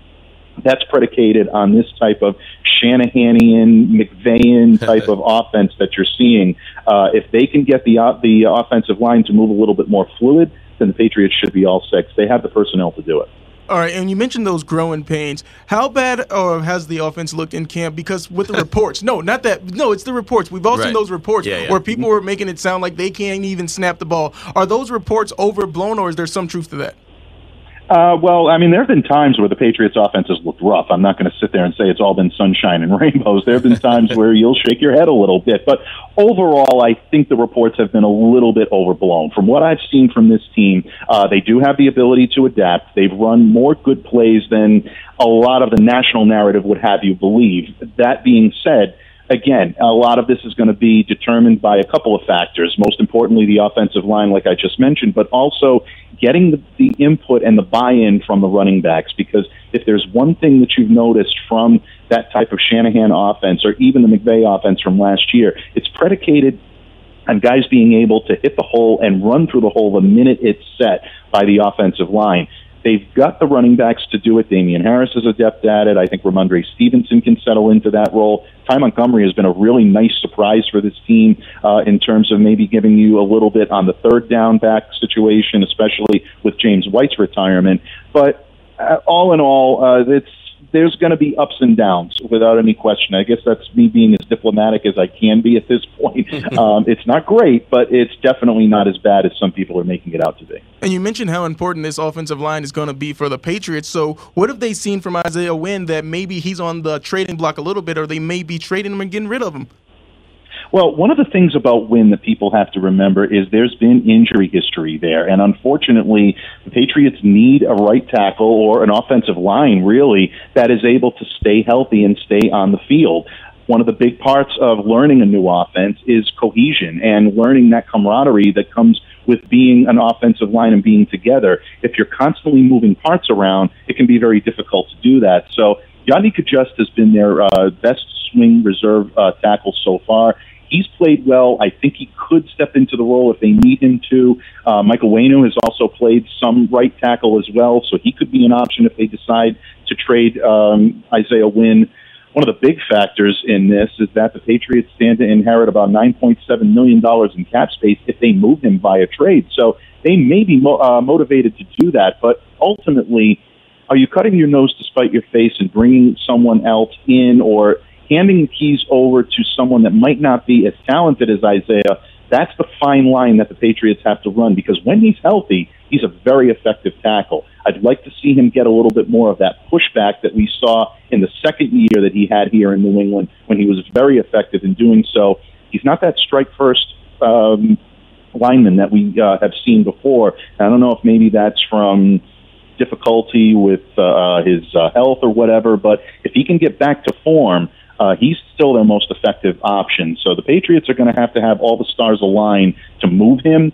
[SPEAKER 9] That's predicated on this type of Shanahanian, McVayan [LAUGHS] type of offense that you're seeing. Uh, if they can get the uh, the offensive line to move a little bit more fluid, then the Patriots should be all six. They have the personnel to do it.
[SPEAKER 5] All right, and you mentioned those growing pains. How bad or has the offense looked in camp? Because with the [LAUGHS] reports, no, not that. No, it's the reports. We've all right. seen those reports yeah, yeah. where people mm-hmm. were making it sound like they can't even snap the ball. Are those reports overblown, or is there some truth to that?
[SPEAKER 9] Uh, well, I mean, there have been times where the Patriots' offense has looked rough. I'm not going to sit there and say it's all been sunshine and [LAUGHS] rainbows. There have been times where you'll shake your head a little bit. But overall, I think the reports have been a little bit overblown. From what I've seen from this team, uh, they do have the ability to adapt. They've run more good plays than a lot of the national narrative would have you believe. That being said, again, a lot of this is going to be determined by a couple of factors. Most importantly, the offensive line, like I just mentioned, but also getting the, the input and the buy-in from the running backs. Because if there's one thing that you've noticed from that type of Shanahan offense, or even the McVay offense from last year, it's predicated on guys being able to hit the hole and run through the hole the minute it's set by the offensive line. They've got the running backs to do it. Damien Harris is adept at it. I think Rhamondre Stevenson can settle into that role. Ty Montgomery has been a really nice surprise for this team uh, in terms of maybe giving you a little bit on the third down back situation, especially with James White's retirement. But uh, all in all, uh, it's there's going to be ups and downs without any question. I guess that's me being as diplomatic as I can be at this point. [LAUGHS] um, it's not great, but it's definitely not as bad as some people are making it out to be.
[SPEAKER 5] And you mentioned how important this offensive line is going to be for the Patriots. So, what have they seen from Isaiah Wynn that maybe he's on the trading block a little bit, or they may be trading him and getting rid of him?
[SPEAKER 9] Well, one of the things about Wynn that people have to remember is there's been injury history there. And unfortunately, the Patriots need a right tackle or an offensive line, really, that is able to stay healthy and stay on the field. One of the big parts of learning a new offense is cohesion and learning that camaraderie that comes with being an offensive line and being together. If you're constantly moving parts around, it can be very difficult to do that. So Yodny Cajuste has been their uh, best swing reserve uh, tackle so far. He's played well. I think he could step into the role if they need him to. Uh, Michael Onwenu has also played some right tackle as well, so he could be an option if they decide to trade um, Isaiah Wynn. One of the big factors in this is that the Patriots stand to inherit about $9.7 million in cap space if they move him via trade. So they may be mo- uh, motivated to do that, but ultimately, are you cutting your nose to spite your face and bringing someone else in or handing the keys over to someone that might not be as talented as Isaiah, that's the fine line that the Patriots have to run because when he's healthy, he's a very effective tackle. I'd like to see him get a little bit more of that pushback that we saw in the second year that he had here in New England when he was very effective in doing so. He's not that strike first um, lineman that we uh, have seen before. I don't know if maybe that's from difficulty with uh, his uh, health or whatever, but if he can get back to form, uh, he's still their most effective option. So the Patriots are going to have to have all the stars align to move him.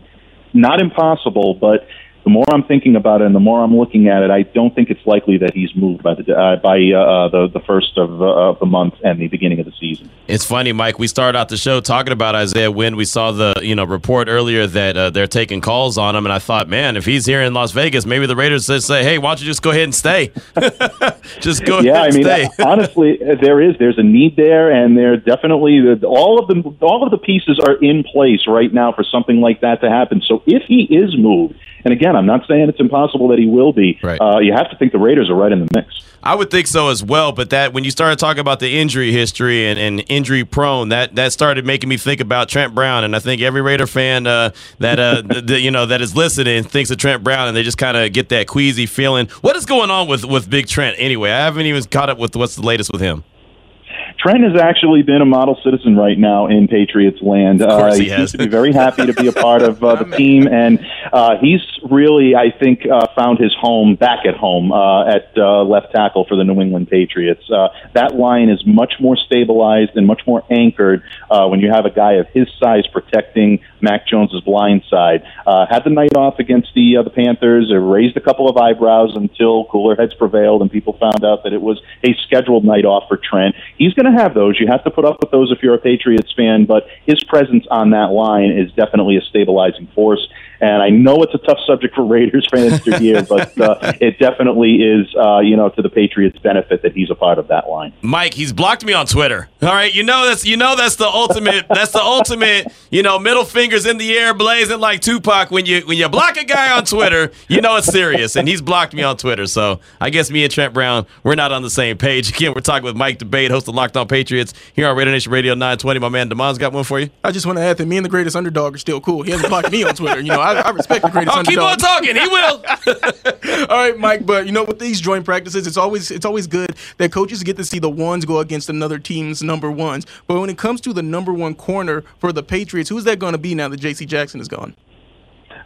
[SPEAKER 9] Not impossible, but the more I'm thinking about it and the more I'm looking at it, I don't think it's likely that he's moved by the uh, by uh, the the first of, uh, of the month and the beginning of the season.
[SPEAKER 3] It's funny, Mike. We started out the show talking about Isaiah Wynn. We saw the you know report earlier that uh, they're taking calls on him, and I thought, man, if he's here in Las Vegas, maybe the Raiders just say, hey, why don't you just go ahead and stay? [LAUGHS] just go.
[SPEAKER 9] Yeah,
[SPEAKER 3] I
[SPEAKER 9] mean,
[SPEAKER 3] stay. [LAUGHS]
[SPEAKER 9] honestly, there is there's a need there, and there definitely all of them all of the pieces are in place right now for something like that to happen. So if he is moved And again, I'm not saying it's impossible that he will be.
[SPEAKER 3] Right.
[SPEAKER 9] Uh, you have to think the Raiders are right in the mix.
[SPEAKER 3] I would think so as well, but that when you started talking about the injury history and, and injury prone, that that started making me think about Trent Brown, and I think every Raider fan uh, that uh, [LAUGHS] the, the, you know that is listening thinks of Trent Brown, and they just kind of get that queasy feeling. What is going on with with Big Trent anyway? I haven't even caught up with what's the latest with him.
[SPEAKER 9] Trent has actually been a model citizen right now in Patriots land.
[SPEAKER 3] Uh,
[SPEAKER 9] he,
[SPEAKER 3] he
[SPEAKER 9] seems to be very happy to be a part of uh, the [LAUGHS] team, and uh, he's really, I think, uh, found his home back at home uh, at uh, left tackle for the New England Patriots. Uh, that line is much more stabilized and much more anchored uh, when you have a guy of his size protecting Mac Jones's blind side. Uh, had the night off against the uh, the Panthers. It raised a couple of eyebrows until cooler heads prevailed, and people found out that it was a scheduled night off for Trent. He's going to have those. You have to put up with those if you're a Patriots fan, but his presence on that line is definitely a stabilizing force. And I know it's a tough subject for Raiders fans to [LAUGHS] hear, but uh, it definitely is, uh, you know, to the Patriots' benefit that he's a part of that line.
[SPEAKER 3] Mike, he's blocked me on Twitter. All right, you know that's you know that's the ultimate. that's the ultimate. You know, middle fingers in the air, blazing like Tupac. When you when you block a guy on Twitter, you know it's serious, and he's blocked me on Twitter. So I guess me and Trent Brown, we're not on the same page. Again, we're talking with Mike D'Abate, host of Locked On Patriots here on Raider Nation Radio 920. My man Demon's got one for you.
[SPEAKER 5] I just want to add that me and the greatest underdog are still cool. He hasn't blocked me on Twitter. You know, I, I respect the greatest I'll
[SPEAKER 3] keep on talking. He will. [LAUGHS]
[SPEAKER 5] All right, Mike. But you know, with these joint practices, it's always it's always good that coaches get to see the ones go against another team's number ones. But when it comes to the number one corner for the Patriots, who's that going to be now that J.C. Jackson is gone?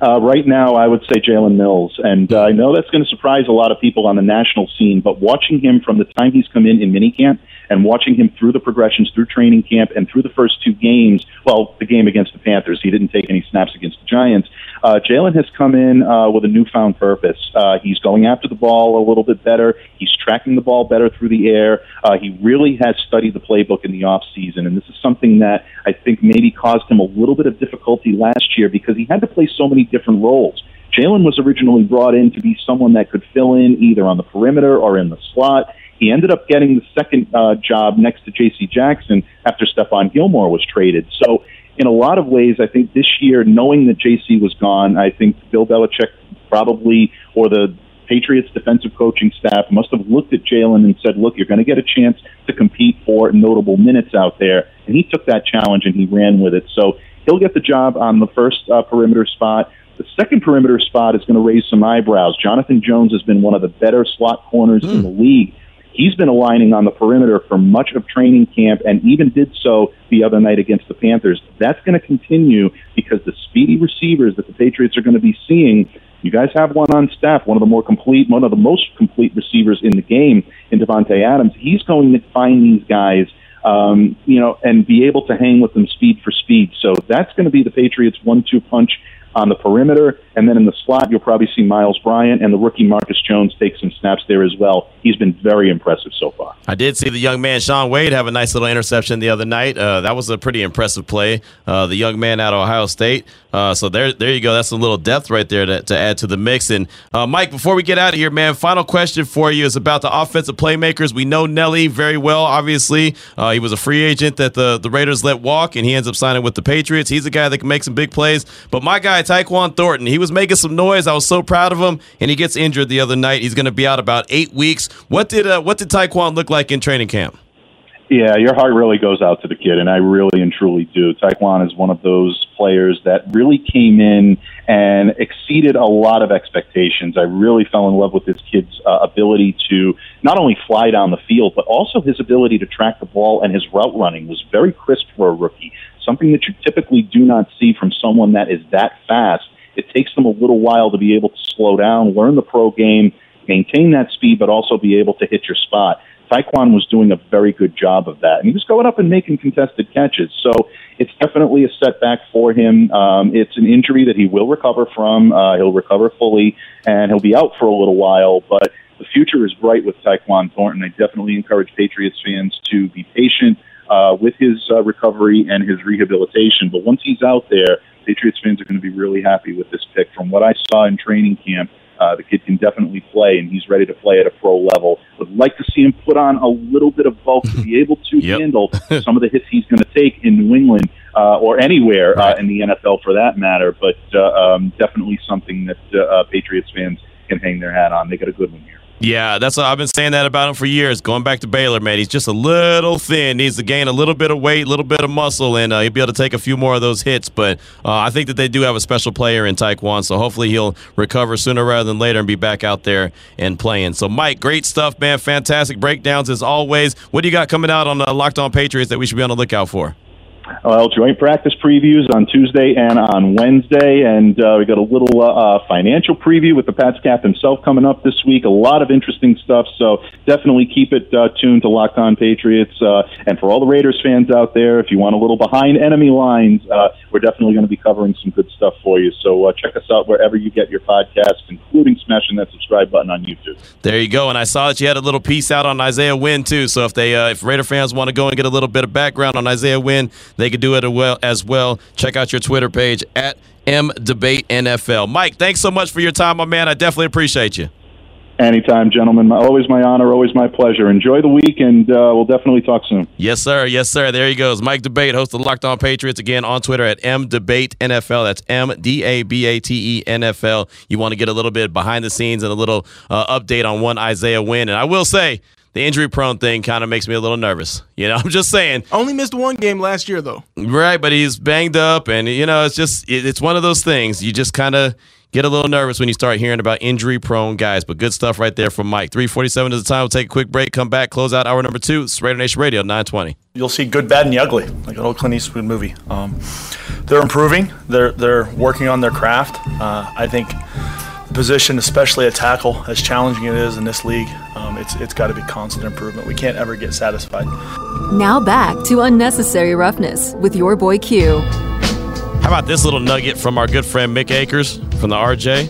[SPEAKER 9] Uh, right now, I would say Jalen Mills, and uh, I know that's going to surprise a lot of people on the national scene. But watching him from the time he's come in in minicamp and watching him through the progressions through training camp and through the first two games, well, the game against the Panthers, he didn't take any snaps against the Giants. Uh, Jalen has come in uh, with a newfound purpose. Uh, he's going after the ball a little bit better. He's tracking the ball better through the air. Uh, he really has studied the playbook in the off season, and this is something that I think maybe caused him a little bit of difficulty last year because he had to play so many different roles. Jalen was originally brought in to be someone that could fill in either on the perimeter or in the slot. He ended up getting the second uh, job next to J.C. Jackson after Stephon Gilmore was traded. So, in a lot of ways, I think this year, knowing that J.C. was gone, I think Bill Belichick probably, or the Patriots defensive coaching staff must have looked at Jalen and said, look, you're going to get a chance to compete for notable minutes out there. And he took that challenge and he ran with it. So he'll get the job on the first uh, perimeter spot. The second perimeter spot is going to raise some eyebrows. Jonathan Jones has been one of the better slot corners mm. in the league. He's been aligning on the perimeter for much of training camp and even did so the other night against the Panthers. That's going to continue because the speedy receivers that the Patriots are going to be seeing you guys have one on staff, one of the more complete, one of the most complete receivers in the game in Davante Adams. He's going to find these guys, um, you know, and be able to hang with them speed for speed. So that's going to be the Patriots' one-two punch on the perimeter. And then in the slot, you'll probably see Miles Bryant and the rookie Marcus Jones take some snaps there as well. He's been very impressive so far.
[SPEAKER 3] I did see the young man, Shaun Wade, have a nice little interception the other night. Uh, that was a pretty impressive play. Uh, the young man out of Ohio State. Uh, so there, there you go. That's a little depth right there to, to add to the mix. And uh, Mike, before we get out of here, man, final question for you is about the offensive playmakers. We know Nelly very well. Obviously, uh, he was a free agent that the the Raiders let walk, and he ends up signing with the Patriots. He's a guy that can make some big plays. But my guy, Tyquan Thornton, he was making some noise. I was so proud of him, and he gets injured the other night. He's going to be out about eight weeks. What did uh, what did Tyquan look like in training camp?
[SPEAKER 9] Yeah, your heart really goes out to the kid, and I really and truly do. Tyquan is one of those players that really came in and exceeded a lot of expectations. I really fell in love with this kid's uh, ability to not only fly down the field, but also his ability to track the ball and his route running was very crisp for a rookie. Something that you typically do not see from someone that is that fast. It takes them a little while to be able to slow down, learn the pro game, maintain that speed, but also be able to hit your spot. Tyquan was doing a very good job of that. And he was going up and making contested catches. So it's definitely a setback for him. Um, it's an injury that he will recover from. Uh, he'll recover fully, and he'll be out for a little while. But the future is bright with Tyquan Thornton. I definitely encourage Patriots fans to be patient uh, with his uh, recovery and his rehabilitation. But once he's out there, Patriots fans are going to be really happy with this pick. From what I saw in training camp, Uh, the kid can definitely play, and he's ready to play at a pro level. Would like to see him put on a little bit of bulk to be [LAUGHS] able to
[SPEAKER 3] Yep.
[SPEAKER 9] handle [LAUGHS] some of the hits he's going to take in New England uh, or anywhere uh, in the NFL for that matter. But uh, um, definitely something that uh, uh, Patriots fans can hang their hat on. They got a good one here.
[SPEAKER 3] Yeah, that's what I've been saying that about him for years. Going back to Baylor, man, he's just a little thin. Needs to gain a little bit of weight, a little bit of muscle, and uh, he'll be able to take a few more of those hits. But uh, I think that they do have a special player in Tyquan, so hopefully he'll recover sooner rather than later and be back out there and playing. So, Mike, great stuff, man. Fantastic breakdowns as always. What do you got coming out on the Locked On Patriots that we should be on the lookout for?
[SPEAKER 9] Well, joint practice previews on Tuesday and on Wednesday, and uh, we got a little uh, uh, financial preview with the Pats cap himself coming up this week. A lot of interesting stuff, so definitely keep it uh, tuned to Locked On Patriots. Uh, and for all the Raiders fans out there, if you want a little behind enemy lines, uh, we're definitely going to be covering some good stuff for you. So uh, check us out wherever you get your podcasts, including smashing that subscribe button on YouTube.
[SPEAKER 3] There you go. And I saw that you had a little piece out on Isaiah Wynn too. So if they, uh, if Raider fans want to go and get a little bit of background on Isaiah Wynn, they could do it as well. Check out your Twitter page at M Dabate NFL. Mike, thanks so much for your time, my man. I definitely appreciate you.
[SPEAKER 9] Anytime, gentlemen. Always my honor, always my pleasure. Enjoy the week, and uh, we'll definitely talk soon.
[SPEAKER 3] Yes, sir. Yes, sir. There he goes. Mike D'Abate, host of Locked On Patriots, again on Twitter at M Dabate NFL. That's M D A B A T E NFL. You want to get a little bit behind the scenes and a little uh, update on one Isaiah Wynn. And I will say, the injury prone thing kind of makes me a little nervous. You know, [LAUGHS] I'm just saying.
[SPEAKER 5] Only missed one game last year, though.
[SPEAKER 3] Right, but he's banged up, and you know, it's just it, it's one of those things. You just kind of get a little nervous when you start hearing about injury-prone guys. But good stuff right there from Mike. Three forty-seven is the time. We'll take a quick break, come back, close out hour number two. It's Raider Nation Radio, nine twenty.
[SPEAKER 10] You'll see good, bad, and the ugly, like an old Clint Eastwood movie. Um, they're improving. They're they're working on their craft. Uh, I think the position, especially a tackle, as challenging it is in this league, um, it's it's got to be constant improvement. We can't ever get satisfied.
[SPEAKER 1] Now back to Unnecessary Roughness with your boy Q.
[SPEAKER 3] How about this little nugget from our good friend Mick Akers from the RJ?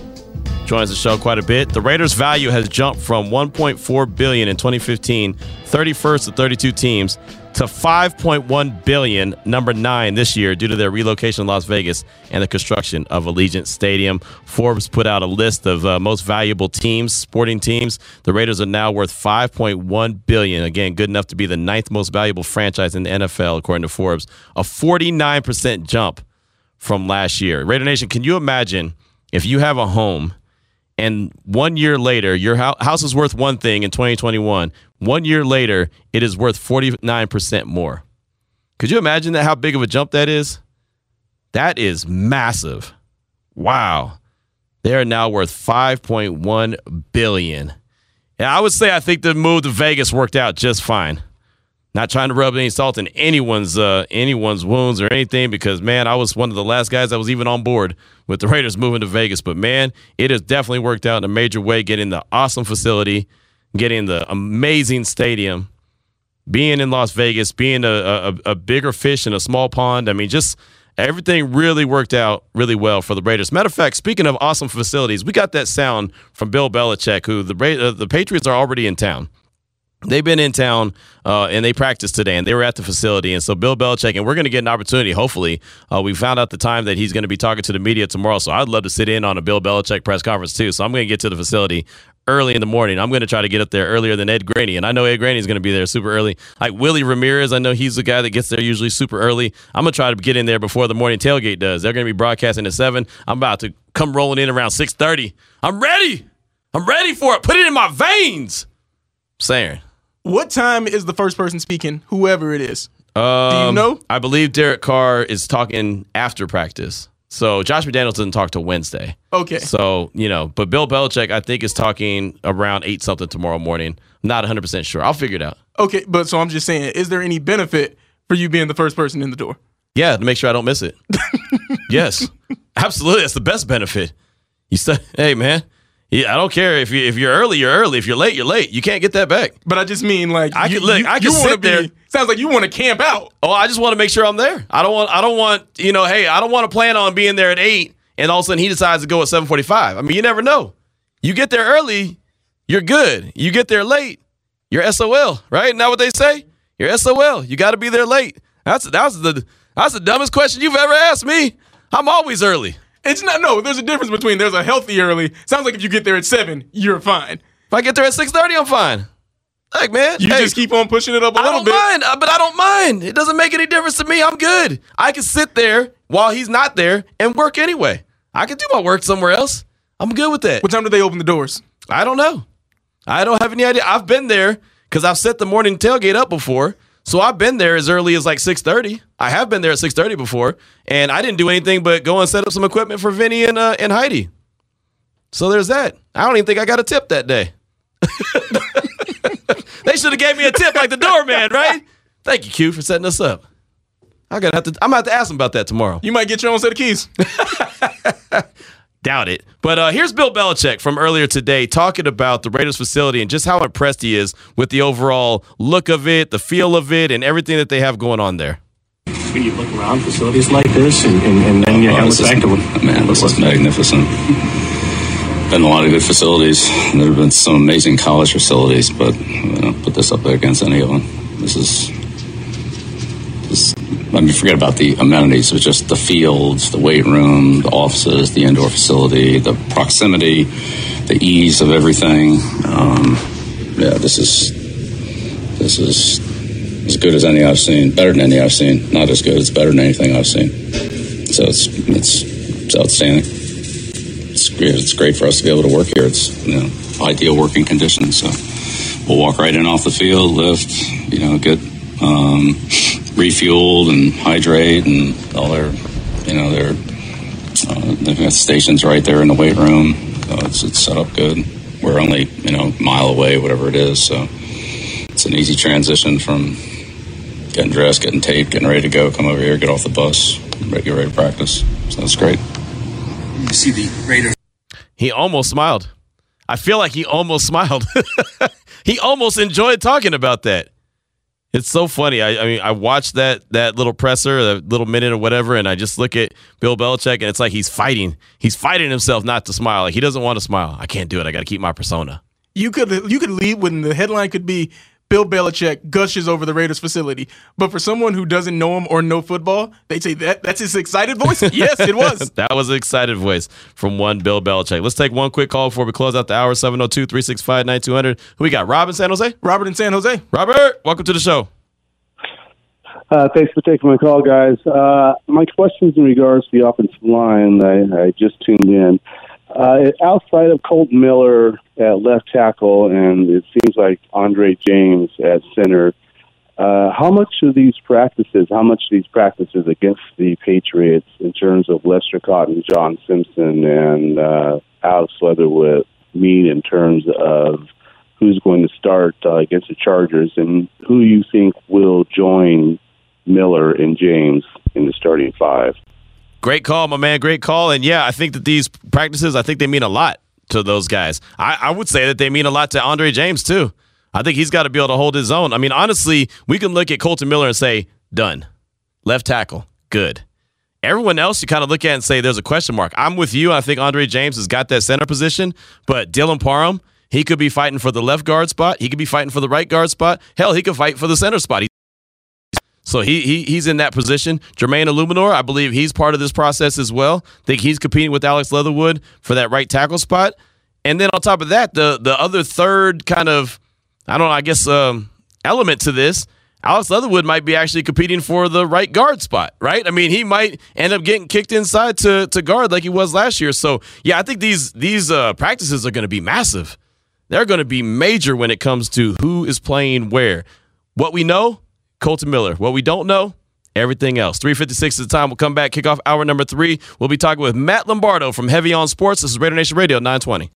[SPEAKER 3] Joins the show quite a bit. The Raiders' value has jumped from 1.4 billion in 2015, 31st to 32 teams, to 5.1 billion, number nine this year, due to their relocation to Las Vegas and the construction of Allegiant Stadium. Forbes put out a list of uh, most valuable teams, sporting teams. The Raiders are now worth 5.1 billion. Again, good enough to be the ninth most valuable franchise in the NFL, according to Forbes. A 49% jump from last year. Raider Nation, can you imagine if you have a home and one year later your house is worth one thing in 2021, one year later it is worth 49% more? Could you imagine that how big of a jump that is? That is massive. Wow. They are now worth 5.1 billion. Yeah, I would say I think the move to Vegas worked out just fine. Not trying to rub any salt in anyone's uh, anyone's wounds or anything, because man, I was one of the last guys that was even on board with the Raiders moving to Vegas. But man, it has definitely worked out in a major way. Getting the awesome facility, getting the amazing stadium, being in Las Vegas, being a, a, a bigger fish in a small pond. I mean, just everything really worked out really well for the Raiders. Matter of fact, speaking of awesome facilities, we got that sound from Bill Belichick, who the uh, the Patriots are already in town. They've been in town uh, and they practiced today, and they were at the facility. And so, Bill Belichick, and we're going to get an opportunity. Hopefully, uh, we found out the time that he's going to be talking to the media tomorrow. So, I'd love to sit in on a Bill Belichick press conference too. So, I'm going to get to the facility early in the morning. I'm going to try to get up there earlier than Ed Graney, and I know Ed Graney is going to be there super early. Like Willie Ramirez, I know he's the guy that gets there usually super early. I'm going to try to get in there before the morning tailgate does. They're going to be broadcasting at seven. I'm about to come rolling in around six thirty. I'm ready. I'm ready for it. Put it in my veins. saying.
[SPEAKER 5] What time is the first person speaking, whoever it is?
[SPEAKER 3] Um,
[SPEAKER 5] Do you know?
[SPEAKER 3] I believe Derek Carr is talking after practice. So Josh McDaniels doesn't talk till Wednesday.
[SPEAKER 5] Okay.
[SPEAKER 3] So, you know, but Bill Belichick, I think, is talking around 8 something tomorrow morning. I'm not 100% sure. I'll figure it out.
[SPEAKER 5] Okay, but so I'm just saying, is there any benefit for you being the first person in the door?
[SPEAKER 3] Yeah, to make sure I don't miss it. [LAUGHS] yes. Absolutely. That's the best benefit. You said, hey, man, yeah, I don't care if you if you're early, you're early. If you're late, you're late. You can't get that back.
[SPEAKER 5] But I just mean like
[SPEAKER 3] I
[SPEAKER 5] you,
[SPEAKER 3] could- look,
[SPEAKER 5] you,
[SPEAKER 3] I
[SPEAKER 5] wanna
[SPEAKER 3] sit
[SPEAKER 5] be,
[SPEAKER 3] there-
[SPEAKER 5] Sounds like you want to camp out.
[SPEAKER 3] Oh, I just want to make sure I'm there. I don't want I don't want, you know, hey, I don't want to plan on being there at 8 and all of a sudden he decides to go at 7:45. I mean, you never know. You get there early, you're good. You get there late, you're SOL, right? Isn't what they say? You're SOL. You got to be there late. That's that's the that's the dumbest question you've ever asked me. I'm always early.
[SPEAKER 5] It's not. No, there's a difference between there's a healthy early. Sounds like if you get there at seven, you're fine.
[SPEAKER 3] If I get there at six thirty, I'm fine. Like man,
[SPEAKER 5] You
[SPEAKER 3] hey,
[SPEAKER 5] just keep on pushing it up a
[SPEAKER 3] I
[SPEAKER 5] little
[SPEAKER 3] don't
[SPEAKER 5] bit.
[SPEAKER 3] mind, uh, but I don't mind. It doesn't make any difference to me. I'm good. I can sit there while he's not there and work anyway. I can do my work somewhere else. I'm good with that.
[SPEAKER 5] What time do they open the doors?
[SPEAKER 3] I don't know. I don't have any idea. I've been there because I've set the morning tailgate up before. So I've been there as early as like 6:30. I have been there at 6:30 before, and I didn't do anything but go and set up some equipment for Vinny and uh, and Heidi. So there's that. I don't even think I got a tip that day. [LAUGHS] they should have gave me a tip like the doorman, right? Thank you, Q, for setting us up. I gotta have to. I'm gonna have to ask them about that tomorrow.
[SPEAKER 5] You might get your own set of keys. [LAUGHS]
[SPEAKER 3] Doubt it. But uh, here's Bill Belichick from earlier today talking about the Raiders facility and just how impressed he is with the overall look of it, the feel of it, and everything that they have going on there.
[SPEAKER 11] When you look around facilities like this, and, and, and then you
[SPEAKER 12] Oh,
[SPEAKER 11] have
[SPEAKER 12] this
[SPEAKER 11] the
[SPEAKER 12] is-
[SPEAKER 11] fact
[SPEAKER 12] man, this is magnificent. Been a lot of good facilities. There have been some amazing college facilities, but you know, put this up there against any of them. This is. I mean, forget about the amenities. It's just the fields, the weight room, the offices, the indoor facility, the proximity, the ease of everything. Um, yeah, this is this is as good as any I've seen. Better than any I've seen. Not as good. It's better than anything I've seen. So it's it's it's outstanding. It's great. It's great for us to be able to work here. It's you know ideal working conditions. So we'll walk right in off the field, lift, you know, get um, refueled and hydrate and all their you know their uh, they've got stations right there in the weight room. So it's it's set up good. We're only you know a mile away, whatever it is. So it's an easy transition from getting dressed, getting taped, getting ready to go, come over here, get off the bus, get ready to practice. So that's great.
[SPEAKER 11] you see the Raiders.
[SPEAKER 3] He almost smiled. I feel like he almost [LAUGHS] smiled. he almost enjoyed talking about that. It's so funny. I, I mean, I watched that that little presser, that little minute or whatever, and I just look at Bill Belichick, and it's like he's fighting. He's fighting himself not to smile. Like he doesn't want to smile. I can't do it. I got to keep my persona.
[SPEAKER 5] You could you could leave when the headline could be Bill Belichick gushes over the Raiders facility. But for someone who doesn't know him or know football, they'd say that that's his excited voice. [LAUGHS] yes, it was. [LAUGHS]
[SPEAKER 3] that was an excited voice from one Bill Belichick. Let's take one quick call before we close out the hour 702 365 9200. Who we got? Rob in San Jose?
[SPEAKER 5] Robert in San Jose.
[SPEAKER 3] Robert, welcome to the show.
[SPEAKER 13] Uh, thanks for taking my call, guys. Uh, my question is in regards to the offensive line. I, I just tuned in. Uh, outside of Colton Miller at left tackle, and it seems like Andre James at center, uh, how much of these practices, how much these practices against the Patriots in terms of Lester Cotton, John Simpson, and uh, Alex Leatherwood mean in terms of who's going to start uh, against the Chargers and who you think will join Miller and James in the starting five?
[SPEAKER 3] Great call, my man. Great call. And yeah, I think that these practices, I think they mean a lot to those guys. I, I would say that they mean a lot to Andre James, too. I think he's got to be able to hold his own. I mean, honestly, we can look at Colton Miller and say, done. Left tackle, good. Everyone else, you kind of look at and say there's a question mark. I'm with you. I think Andre James has got that center position, but Dylan Parham, he could be fighting for the left guard spot. He could be fighting for the right guard spot. Hell, he could fight for the center spot. So he, he he's in that position. Jermaine Eluemunor, I believe he's part of this process as well. think he's competing with Alex Leatherwood for that right tackle spot. And then on top of that, the the other third kind of I don't know, I guess um, element to this, Alex Leatherwood might be actually competing for the right guard spot, right? I mean, he might end up getting kicked inside to to guard like he was last year. So yeah, I think these these uh, practices are going to be massive. They're going to be major when it comes to who is playing where. What we know, Colton Miller. What we don't know, everything else. 356 is the time. We'll come back, kick off hour number three. We'll be talking with Matt Lombardo from Heavy on Sports. This is Raider Nation Radio 920.